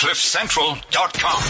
CliffCentral.com.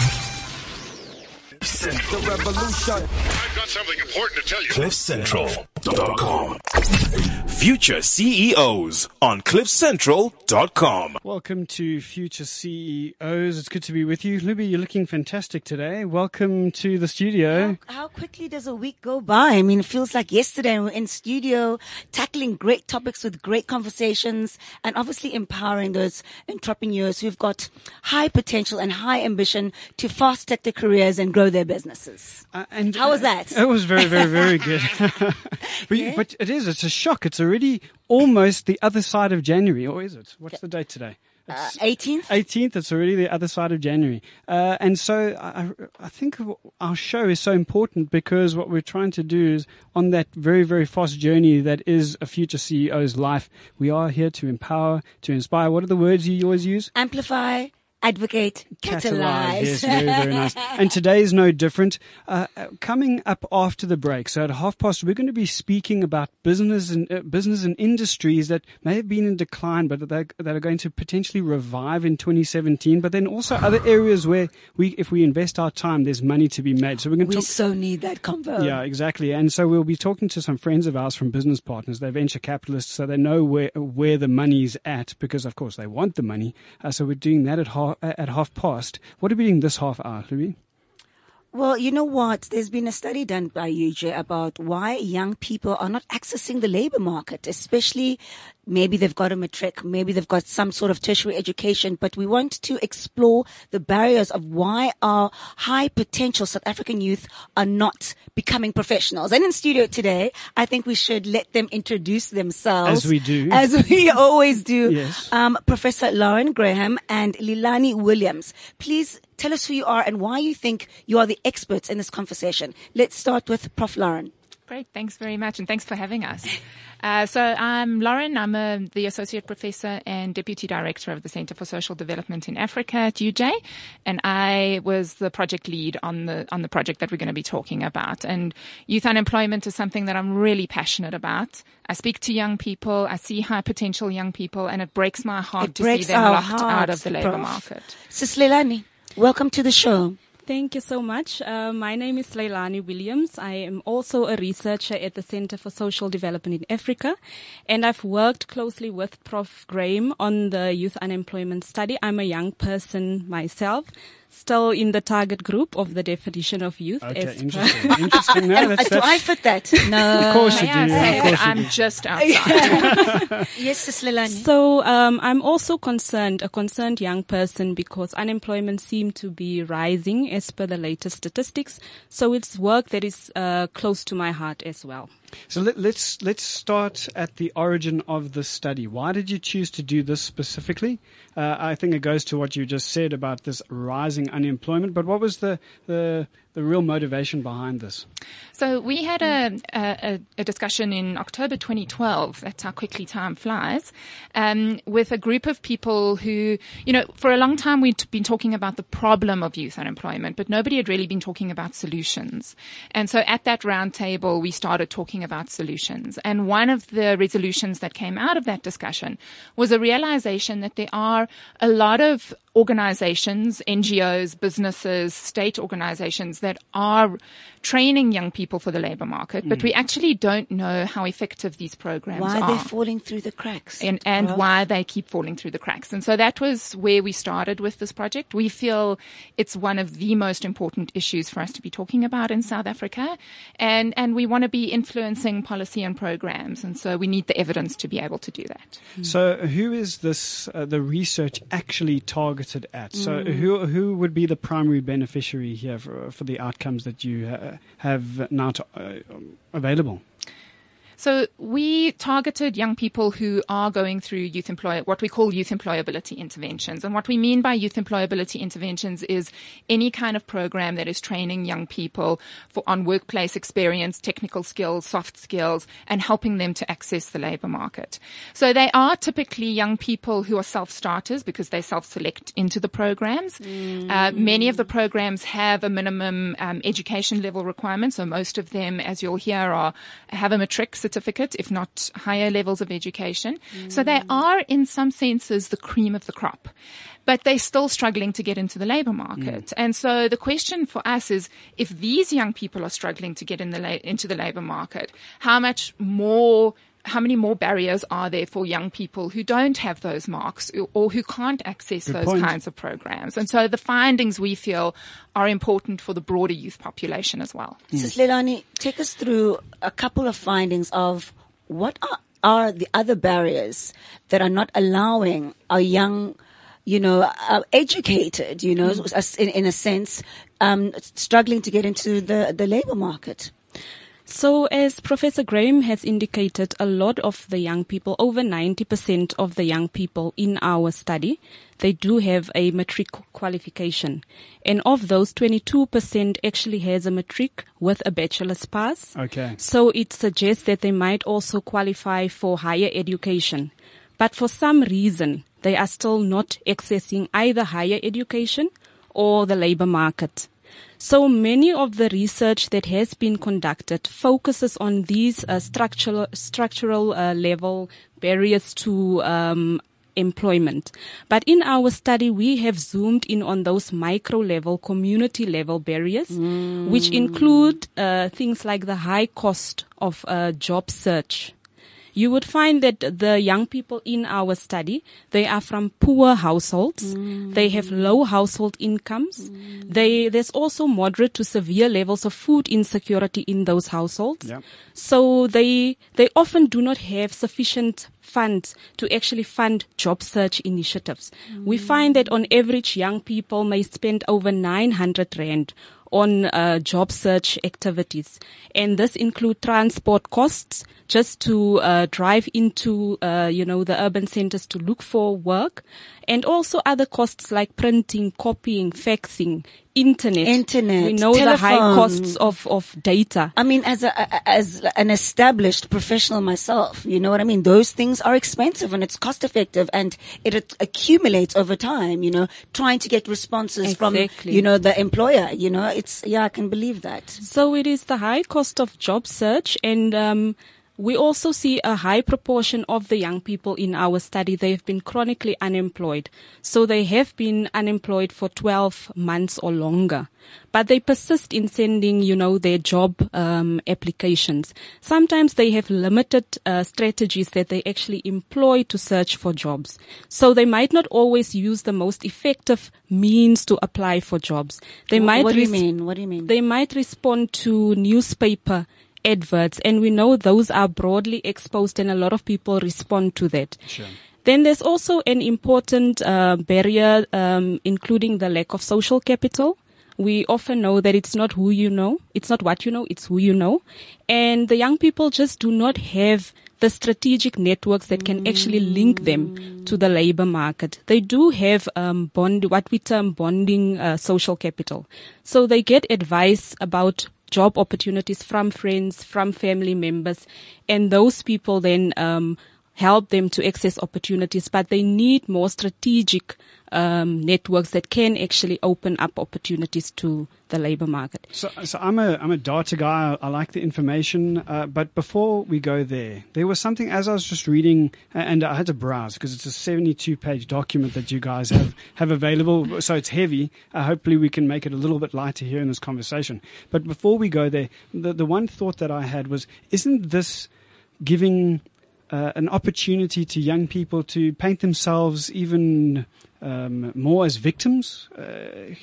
The revolution. I've got something important to tell you. CliffCentral.com. Future CEOs on CliffCentral.com. Welcome to Future CEOs. It's good to be with you. Libby, you're looking fantastic today. Welcome to the studio. How quickly does a week go by? I mean, it feels like yesterday we we're in studio tackling great topics with great conversations and obviously empowering those entrepreneurs who've got high potential and high ambition to fast track their careers and grow their businesses. Uh, and How was uh, that? It was very, very, very good. but, you- but it is. It's a shock. It's already almost the other side of January, or is it? What's the date today? Uh, 18th? 18th, it's already the other side of January. Uh, and so I, I think our show is so important because what we're trying to do is on that very, very fast journey that is a future CEO's life, we are here to empower, to inspire. What are the words you always use? Amplify, advocate, catalyze. Yes, very, very nice. And today is no different. Uh, coming up after the break, so at half past, we're going to be speaking about business and uh, business and industries that may have been in decline, but that, that are going to potentially revive in 2017. But then also other areas where we, if we invest our time, there's money to be made. So we're going to we talk. so need that convo. Yeah, exactly. And so we'll be talking to some friends of ours from business partners. They're venture capitalists, so they know where where the money's at because, of course, they want the money. Uh, so we're doing that at half at half past. What are we doing this half hour, Louis? Well, you know what? There's been a study done by UJ about why young people are not accessing the labor market, especially maybe they've got a matric, maybe they've got some sort of tertiary education, but we want to explore the barriers of why our high potential South African youth are not becoming professionals. And in studio today, I think we should let them introduce themselves. As we do. As we always do. Yes. Um, Professor Lauren Graham and Leilani Williams. Please tell us who you are and why you think you are the experts in this conversation. Let's start with Prof. Lauren. Great. Thanks very much. And thanks for having us. Uh, so I'm Lauren. I'm a, the Associate Professor and Deputy Director of the Center for Social Development in Africa at UJ. And I was the project lead on the, on the project that we're going to be talking about. And youth unemployment is something that I'm really passionate about. I speak to young people. I see high potential young people and it breaks my heart It to see them locked out of the labor Prof. market. Sis Leilani, welcome to the show. Thank you so much. Uh, my name is Leilani Williams. I am also a researcher at the Center for Social Development in Africa, and I've worked closely with Prof. Graham on the youth unemployment study. I'm a young person myself, still in the target group of the definition of youth. Okay, interesting. interesting. No, that's, do I that's, fit that? No. of course you I do. say Of course that you I'm do. just outside. Yes, Sis Leilani. So um, I'm also concerned, a concerned young person, because unemployment seems to be rising as per the latest statistics. So it's work that is uh, close to my heart as well. So let, let's let's start at the origin of the study. Why did you choose to do this specifically? Uh, I think it goes to what you just said about this rising unemployment. But what was the the, the real motivation behind this? So we had a, a, a discussion in October 2012. That's how quickly time flies. Um, with a group of people who, you know, for a long time we'd been talking about the problem of youth unemployment, but nobody had really been talking about solutions. And so at that round table, we started talking about solutions. And one of the resolutions that came out of that discussion was a realization that there are a lot of organizations, NGOs, businesses, state organizations that are training young people for the labor market, but we actually don't know how effective these programs Why are Why they're falling through the cracks. and, and Prof. why they keep falling through the cracks. And so that was where we started with this project. We feel it's one of the most important issues for us to be talking about in South Africa. And, and we want to be influencing policy and programs. And so we need the evidence to be able to do that. So who is this uh, the research actually targeted at? So who who would be the primary beneficiary here for, for the outcomes that you uh, have now to, uh, available? So we targeted young people who are going through youth employ, what we call youth employability interventions. And what we mean by youth employability interventions is any kind of program that is training young people for on workplace experience, technical skills, soft skills, and helping them to access the labor market. So they are typically young people who are self-starters because they self-select into the programs. Uh, many of the programs have a minimum um, education level requirement. So most of them, as you'll hear, are have a matric certificate, if not higher levels of education. So they mm. are, in some senses, the cream of the crop. but they're still struggling to get into the labor market. Mm. And so the question for us is, if these young people are struggling to get in the la- into the labor market, how much more how many more barriers are there for young people who don't have those marks or- or who can't access those point. kinds of programs? And so the findings we feel are important for the broader youth population as well. Sis Leilani, take us through a couple of findings of what are, are the other barriers that are not allowing our young, you know, uh, educated, you know, as- in, in a sense, um, struggling to get into the, the labor market. So, as Professor Graham has indicated, a lot of the young people, over 90% of the young people in our study, they do have a matric qualification. And of those, 22% actually has a matric with a bachelor's pass. Okay. So it suggests that they might also qualify for higher education. But for some reason, they are still not accessing either higher education or the labor market. So many of the research that has been conducted focuses on these uh, structural structural uh, level barriers to um, employment. But in our study, we have zoomed in on those micro level, community level barriers, which include uh, things like the high cost of uh, job search. You would find that the young people in our study, they are from poor households. They have low household incomes. They, there's also moderate to severe levels of food insecurity in those households. So they, they often do not have sufficient funds to actually fund job search initiatives. We find that on average, young people may spend over 900 rand on uh, job search activities. And this include transport costs just to uh, drive into, uh, you know, the urban centers to look for work and also other costs like printing, copying, faxing, internet. Internet, We know the high costs of, of data. I mean, as a, a- as an established professional myself, you know what I mean? Those things are expensive and it's cost effective and it accumulates over time, you know, trying to get responses from, you know, the employer, you know, it's, yeah, I can believe that. So it is the high cost of job search and um, we also see a high proportion of the young people in our study, they've been chronically unemployed. So they have been unemployed for 12 months or longer. But they persist in sending, you know, their job um, applications. Sometimes they have limited uh, strategies that they actually employ to search for jobs. So they might not always use the most effective means to apply for jobs. They might what do you res- mean? What do you mean? they might respond to newspaper adverts and we know those are broadly exposed and a lot of people respond to that. Then there's also an important uh, barrier, um, including the lack of social capital. We often know that it's not who you know, it's not what you know, it's who you know. And the young people just do not have the strategic networks that can actually link them to the labor market. They do have um, bond, what we term bonding uh, social capital. So they get advice about job opportunities from friends, from family members, and those people then um, help them to access opportunities. But they need more strategic um, networks that can actually open up opportunities to the labor market. So, so I'm a I'm a data guy. I like the information. Uh, but before we go there, there was something as I was just reading, and I had to browse because it's a 72 page document that you guys have have available. So it's heavy. Uh, hopefully, we can make it a little bit lighter here in this conversation. But before we go there, the the one thought that I had was, isn't this giving uh, an opportunity to young people to paint themselves even um, more as victims? Uh,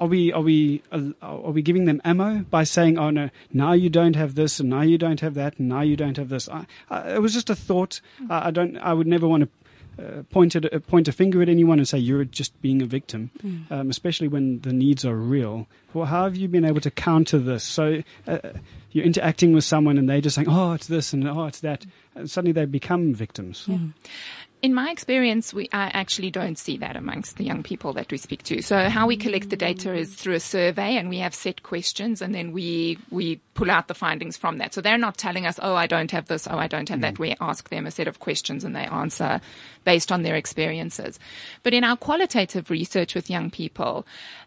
are we are we are we giving them ammo by saying, "Oh no, now you don't have this, and now you don't have that, and now you don't have this"? I, I, it was just a thought. I, I don't. I would never want to uh, point at, uh, point a finger at anyone and say you're just being a victim, um, especially when the needs are real. Well, how have you been able to counter this? So uh, you're interacting with someone and they're just saying, "Oh, it's this," and "Oh, it's that," and suddenly they become victims. In my experience, we I actually don't see that amongst the young people that we speak to. So how we collect the data is through a survey, and we have set questions, and then we we pull out the findings from that. So they're not telling us, "Oh, I don't have this. Oh, I don't have that." We ask them a set of questions, and they answer based on their experiences. But in our qualitative research with young people,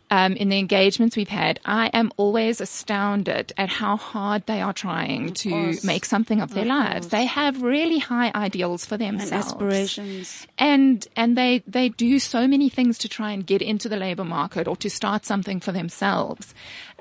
um, in the engagements we've had, I am always astounded at how hard they are trying to course. make something of their Of lives. course. They have really high ideals for themselves and aspirations. And and they they do so many things to try and get into the labor market or to start something for themselves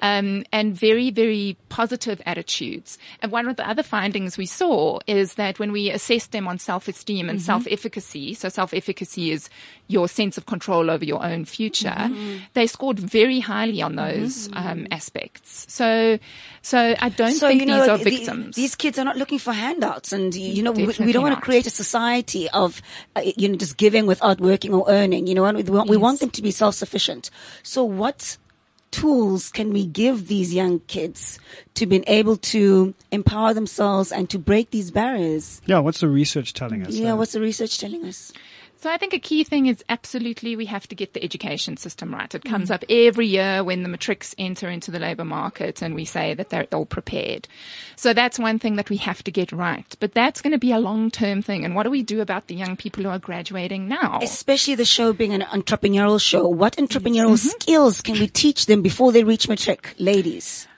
um, and very very positive attitudes. And one of the other findings we saw is that when we assessed them on self-esteem and self-efficacy so self-efficacy is your sense of control over your own future they scored very highly on those um, aspects. So so I don't So think you know these are the- victims. these kids are not looking for handouts, and you know we, we don't want to create a society of uh, you know just giving without working or earning. You know, we want, we want them to be self sufficient. So what tools can we give these young kids to be able to empower themselves and to break these barriers? Yeah, what's the research telling us? Yeah, what's the research telling us? So I think a key thing is absolutely we have to get the education system right. It comes mm. up every year when the matrics enter into the labour market and we say that they're all prepared. So that's one thing that we have to get right. But that's going to be a long term thing. And what do we do about the young people who are graduating now? Especially the show being an entrepreneurial show. What entrepreneurial mm-hmm. skills can we teach them before they reach matric, ladies?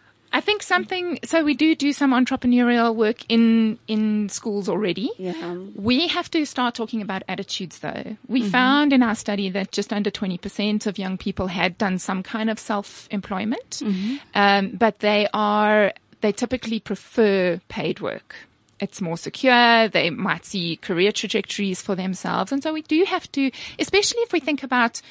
I think something, so we do do some entrepreneurial work in, in schools already. Yeah. We have to start talking about attitudes though. We found in our study that just under 20% of young people had done some kind of self-employment. Um, but they are, they typically prefer paid work. It's more secure. They might see career trajectories for themselves. And so we do have to, especially if we think about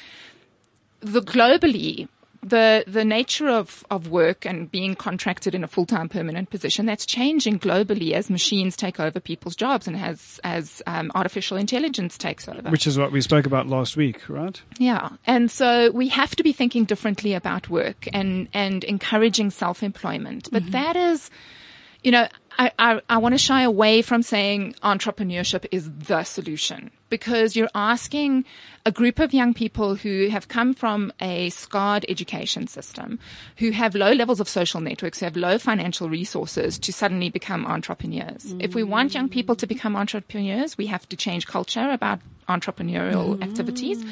the globally the the nature of of work and being contracted in a full time permanent position that's changing globally as machines take over people's jobs and as as um, artificial intelligence takes over. Which is what we spoke about last week, right? Yeah. And so we have to be thinking differently about work and, and encouraging self-employment. But that is, you know, I, I, I want to shy away from saying entrepreneurship is the solution because you're asking a group of young people who have come from a scarred education system, who have low levels of social networks, who have low financial resources to suddenly become entrepreneurs. If we want young people to become entrepreneurs, we have to change culture about entrepreneurial activities.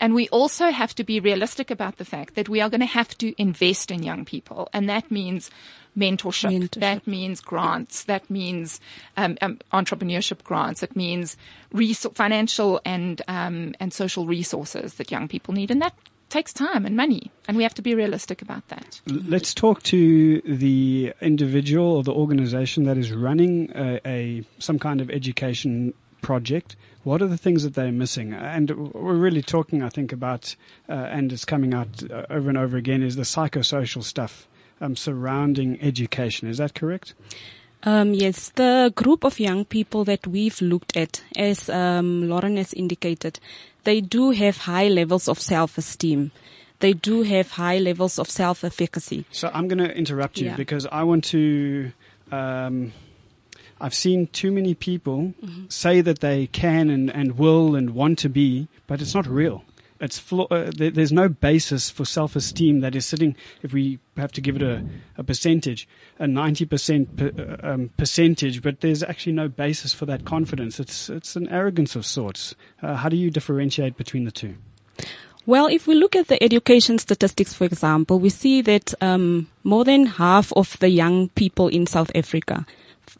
And we also have to be realistic about the fact that we are going to have to invest in young people. And that means mentorship. Mentorship. That means grants. That means um, um, entrepreneurship grants. It means res- financial and um, and social resources that young people need, and that takes time and money, and we have to be realistic about that. Let's talk to the individual or the organization that is running a, a some kind of education project. What are the things that they're missing? And we're really talking, I think, about, uh, and it's coming out uh, over and over again, is the psychosocial stuff um, surrounding education. Is that correct? Um, yes, the group of young people that we've looked at, as um, Lauren has indicated, they do have high levels of self-esteem. They do have high levels of self-efficacy. So I'm going to interrupt you Yeah. because I want to. Um, I've seen too many people say that they can and, and will and want to be, but it's not real. It's flaw- uh, there, there's no basis for self-esteem that is sitting. If we have to give it a, a percentage, a 90% per, uh, um, percentage, but there's actually no basis for that confidence. It's it's an arrogance of sorts. Uh, how do you differentiate between the two? Well, if we look at the education statistics, for example, we see that um, more than half of the young people in South Africa,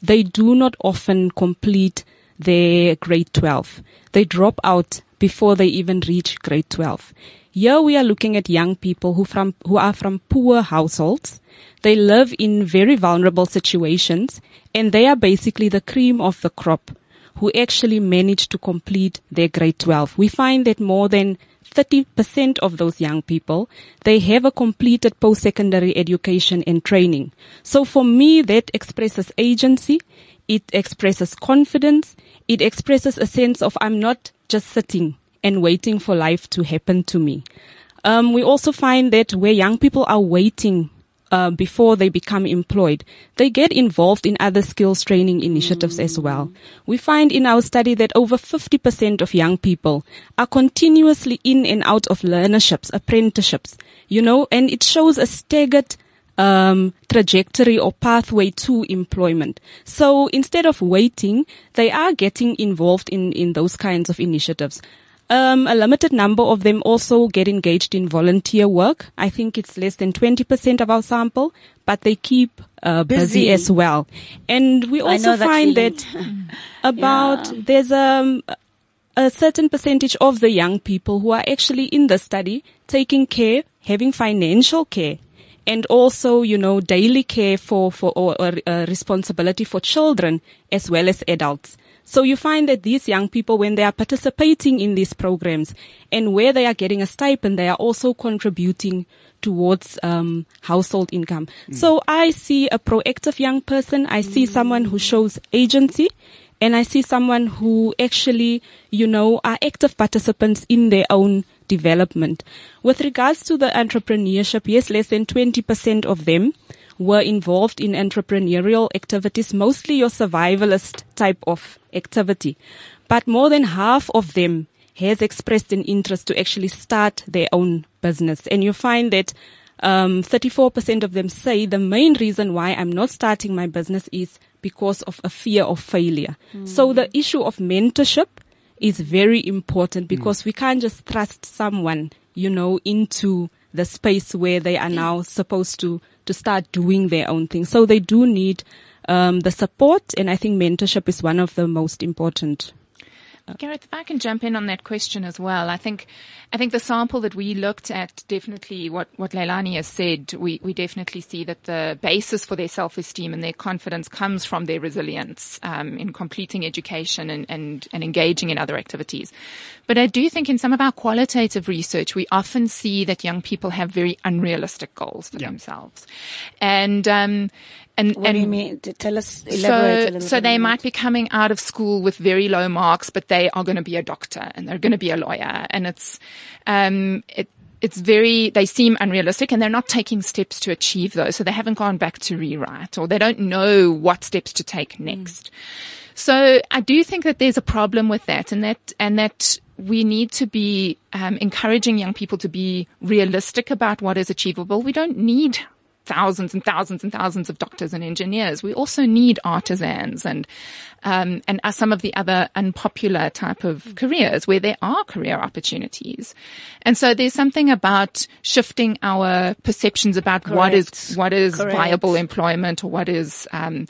they do not often complete their grade 12. They drop out before they even reach grade 12. Here we are looking at young people who from who are from poor households. They live in very vulnerable situations, and they are basically the cream of the crop who actually manage to complete their grade 12. We find that more than 30% of those young people, they have a completed post-secondary education and training. So for me, that expresses agency. It expresses confidence. It expresses a sense of I'm not just sitting and waiting for life to happen to me. Um, we also find that where young people are waiting uh, before they become employed, they get involved in other skills training initiatives as well. We find in our study that over 50% of young people are continuously in and out of learnerships, apprenticeships, you know, and it shows a staggered um, trajectory or pathway to employment. So instead of waiting, they are getting involved in, in those kinds of initiatives. Um, a limited number of them also get engaged in volunteer work. I think it's less than 20% of our sample, but they keep uh, busy. Busy. as well. And we also that find feeling. that about, there's um, a certain percentage of the young people who are actually in the study taking care, having financial care and also, you know, daily care for, for, or, or uh, responsibility for children as well as adults. So you find that these young people, when they are participating in these programs and where they are getting a stipend, they are also contributing towards um, household income. So I see a proactive young person. I see someone who shows agency. And I see someone who actually, you know, are active participants in their own development. With regards to the entrepreneurship, yes, less than 20% of them were involved in entrepreneurial activities, mostly your survivalist type of activity. But more than half of them has expressed an interest to actually start their own business. And you find that um, 34% of them say the main reason why I'm not starting my business is because of a fear of failure. So the issue of mentorship is very important because we can't just thrust someone, you know, into the space where they are now supposed to, to start doing their own thing. So they do need, um, the support and I think mentorship is one of the most important. Gareth, if I can jump in on that question as well, I think, I think the sample that we looked at definitely what, what Leilani has said, we, we definitely see that the basis for their self-esteem and their confidence comes from their resilience, um, in completing education and, and, and engaging in other activities. But I do think in some of our qualitative research, we often see that young people have very unrealistic goals for themselves. And, um, and, What and do you mean? To tell us, elaborate a so, so they might be coming out of school with very low marks, but they are going to be a doctor and they're going to be a lawyer. And it's, um, it, it's very, they seem unrealistic and they're not taking steps to achieve those. So they haven't gone back to rewrite or they don't know what steps to take next. So I do think that there's a problem with that and that, and that we need to be um, encouraging young people to be realistic about what is achievable. We don't need thousands and thousands and thousands of doctors and engineers. We also need artisans and um, and some of the other unpopular type of careers where there are career opportunities. And so there's something about shifting our perceptions about what is Correct. what is Correct. viable employment or what is um,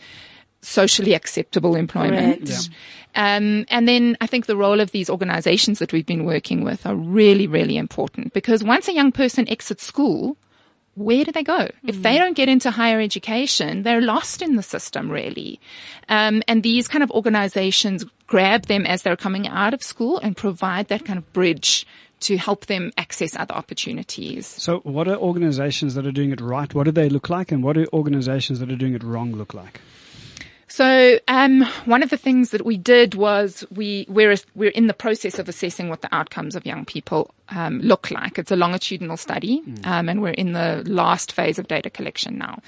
socially acceptable employment. Correct. Um, and then I think the role of these organizations that we've been working with are really, really important because once a young person exits school, where do they go? If they don't get into higher education, they're lost in the system, really. Um, and these kind of organizations grab them as they're coming out of school and provide that kind of bridge to help them access other opportunities. So, what are organizations that are doing it right? What do they look like? And what do organizations that are doing it wrong look like? So, um, one of the things that we did was we we're we're in the process of assessing what the outcomes of young people um, look like. It's a longitudinal study, um, and we're in the last phase of data collection now.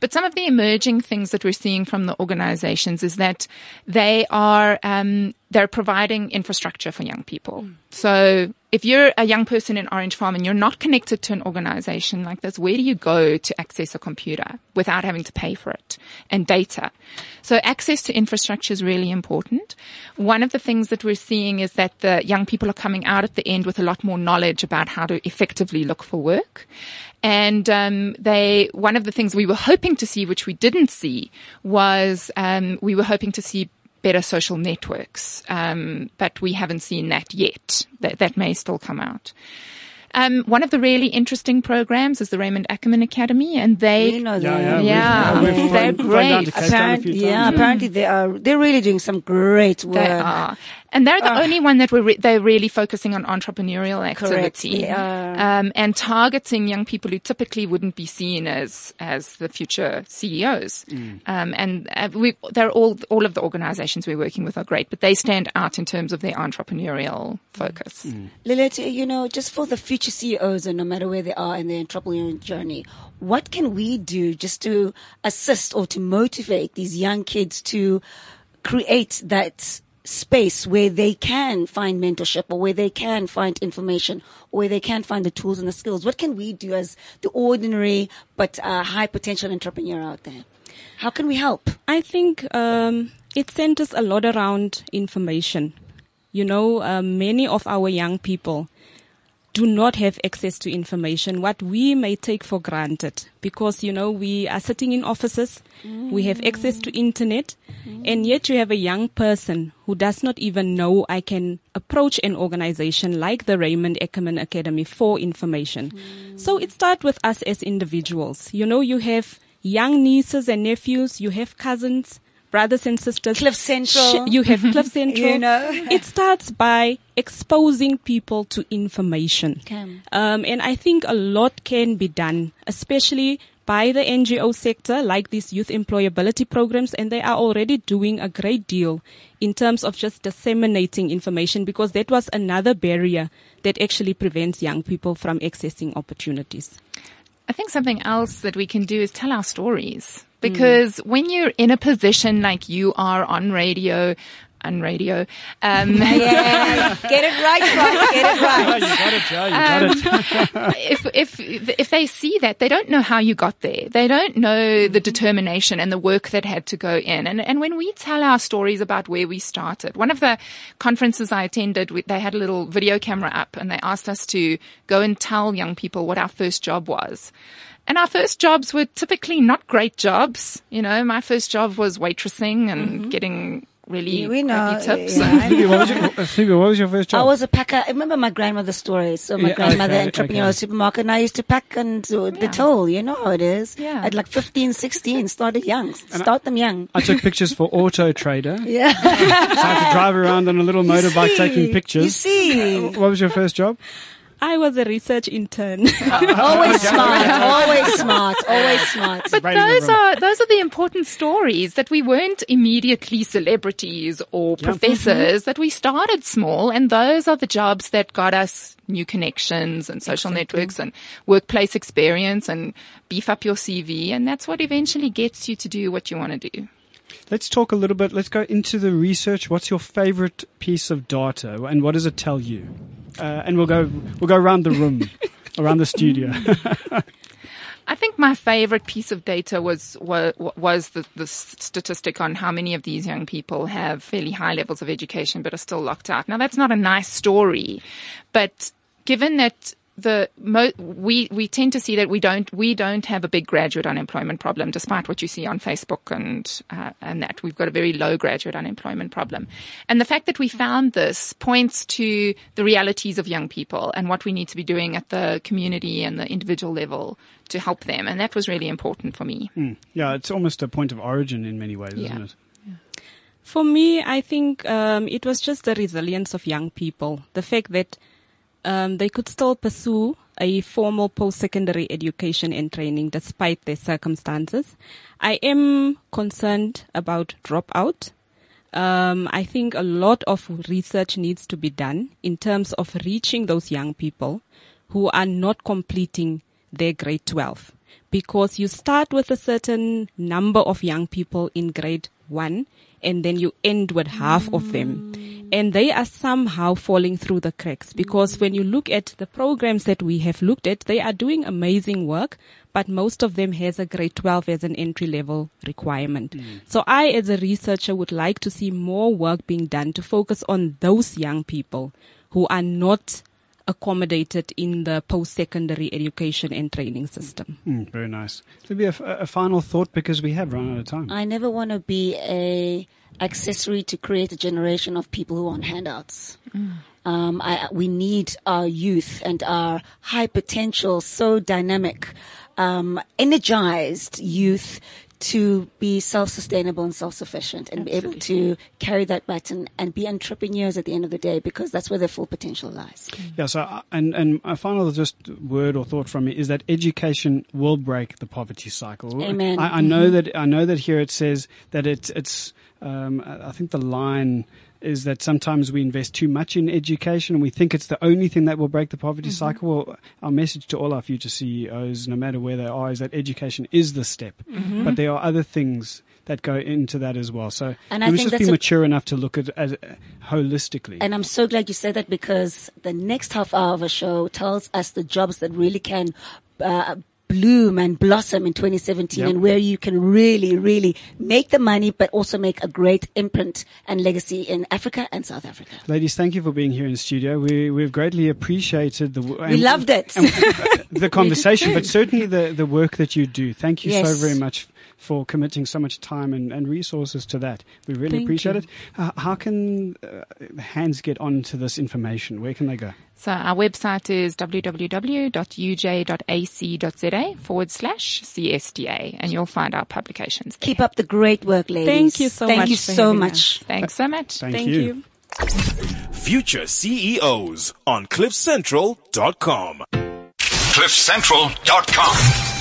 But some of the emerging things that we're seeing from the organizations is that they are um, they're providing infrastructure for young people. So if you're a young person in Orange Farm and you're not connected to an organization like this, where do you go to access a computer without having to pay for it and data? So access to infrastructure is really important. One of the things that we're seeing is that the young people are coming out at the end with a lot more knowledge about how to effectively look for work. And um, they, one of the things we were hoping to see, which we didn't see, was um, we were hoping to see better social networks, um, but we haven't seen that yet. That, that may still come out. Um, one of the really interesting programs is the Raymond Ackerman Academy, and they You know Yeah, that. yeah, Yeah, we've- we've they're flown- flown down great. to Cape Town a Apparently, yeah, apparently they are. They're really doing some great work. They are. And they're the only one that we're re- they're really focusing on entrepreneurial activity. they um, and targeting young people who typically wouldn't be seen as as the future CEOs. Um, and uh, we they're all all of the organizations we're working with are great, but they stand out in terms of their entrepreneurial focus. Lilith, you know, just for the future CEOs and no matter where they are in their entrepreneurial journey, what can we do just to assist or to motivate these young kids to create that space where they can find mentorship or where they can find information or where they can find the tools and the skills? What can we do as the ordinary but uh, high potential entrepreneur out there? How can we help? I think um, it centers a lot around information. You know, uh, many of our young people do not have access to information, what we may take for granted. Because, you know, we are sitting in offices, we have access to internet, and yet you have a young person who does not even know I can approach an organization like the Raymond Ackerman Academy for information. So it starts with us as individuals. You know, you have young nieces and nephews, you have cousins, brothers and sisters. Cliff Central. Sh- You have Cliff Central. You know. It starts by exposing people to information. Okay. Um, and I think a lot can be done, especially by the NGO sector, like these youth employability programs, and they are already doing a great deal in terms of just disseminating information because that was another barrier that actually prevents young people from accessing opportunities. I think something else that we can do is tell our stories. Mm. Because when you're in a position like you are on radio, on radio, um, Yeah, get it right, Frank. Get it right. you got it, Joe. You got it. Um, if if if they see that, they don't know how you got there. They don't know mm. the determination and the work that had to go in. And and when we tell our stories about where we started, one of the conferences I attended, we, they had a little video camera up, and they asked us to go and tell young people what our first job was. And our first jobs were typically not great jobs. You know, my first job was waitressing and getting really We know. crappy tips. yeah. Phoebe, what was your, uh, what was your first job? I was a packer. I remember my grandmother's story. So my Yeah, grandmother okay, entrepreneur okay. supermarket and I used to pack and do the toll. You know how it is. Yeah. At like 15, 16, started young. Start them young. I took pictures for Auto Trader. Yeah. So I had to drive around on a little motorbike see, taking pictures. You see. What was your first job? I was a research intern. Always smart. Always smart. Always smart. But Right those are those are the important stories that we weren't immediately celebrities or professors. Mm-hmm. That we started small, and those are the jobs that got us new connections and social networks and workplace experience and beef up your CV, and that's what eventually gets you to do what you want to do. Let's talk a little bit. Let's go into the research. What's your favorite piece of data, and what does it tell you? Uh, and we'll go we'll go around the room, around the studio. I think my favorite piece of data was was, was the, the statistic on how many of these young people have fairly high levels of education but are still locked out. Now that's not a nice story, but given that the mo- we we tend to see that we don't we don't have a big graduate unemployment problem, despite what you see on Facebook and uh, and that we've got a very low graduate unemployment problem, and the fact that we found this points to the realities of young people and what we need to be doing at the community and the individual level to help them, and that was really important for me. yeah, it's almost a point of origin in many ways, Yeah. isn't it? For me, I think um, it was just the resilience of young people. The fact that um, they could still pursue a formal post-secondary education and training despite their circumstances. I am concerned about dropout. Um, I think a lot of research needs to be done in terms of reaching those young people who are not completing their grade 12 because you start with a certain number of young people in grade one and then you end with half of them. And they are somehow falling through the cracks because when you look at the programs that we have looked at, they are doing amazing work, but most of them has a grade 12 as an entry level requirement. Mm. So I, as a researcher, would like to see more work being done to focus on those young people who are not accommodated in the post-secondary education and training system. Mm, very nice. Maybe a, a final thought because we have run out of time. I never want to be a accessory to create a generation of people who want handouts. Um, I, we need our youth and our high potential, so dynamic, um, energized youth to be self-sustainable and self-sufficient and be able to carry that baton and be entrepreneurs at the end of the day because that's where their full potential lies. Yeah. So, uh, and and a final just word or thought from me is that education will break the poverty cycle. Amen. I, I know that I know that here it says that it's it's. Um, I think the line is that sometimes we invest too much in education and we think it's the only thing that will break the poverty cycle. Well, our message to all our future CEOs, no matter where they are, is that education is the step, but there are other things that go into that as well. So And we must just be that's a- mature enough to look at it uh, holistically. And I'm so glad you said that because the next half hour of a show tells us the jobs that really can uh, bloom and blossom in 2017 Yep. and where you can really, really make the money, but also make a great imprint and legacy in Africa and South Africa. Ladies, thank you for being here in studio. We, we've greatly appreciated the We loved it. Uh, the conversation, but certainly the, the work that you do. Thank you Yes. so very much for committing so much time and, and resources to that. We really Thank appreciate you. it. Uh, how can uh, hands get onto this information? Where can they go? So our website is www.uj.ac.za forward slash CSDA and you'll find our publications. there. Keep up the great work, ladies. Thank you so Thank much Thank you so having much. Thanks so much. Thank, Thank you. you. Future CEOs on CliffCentral.com. CliffCentral.com.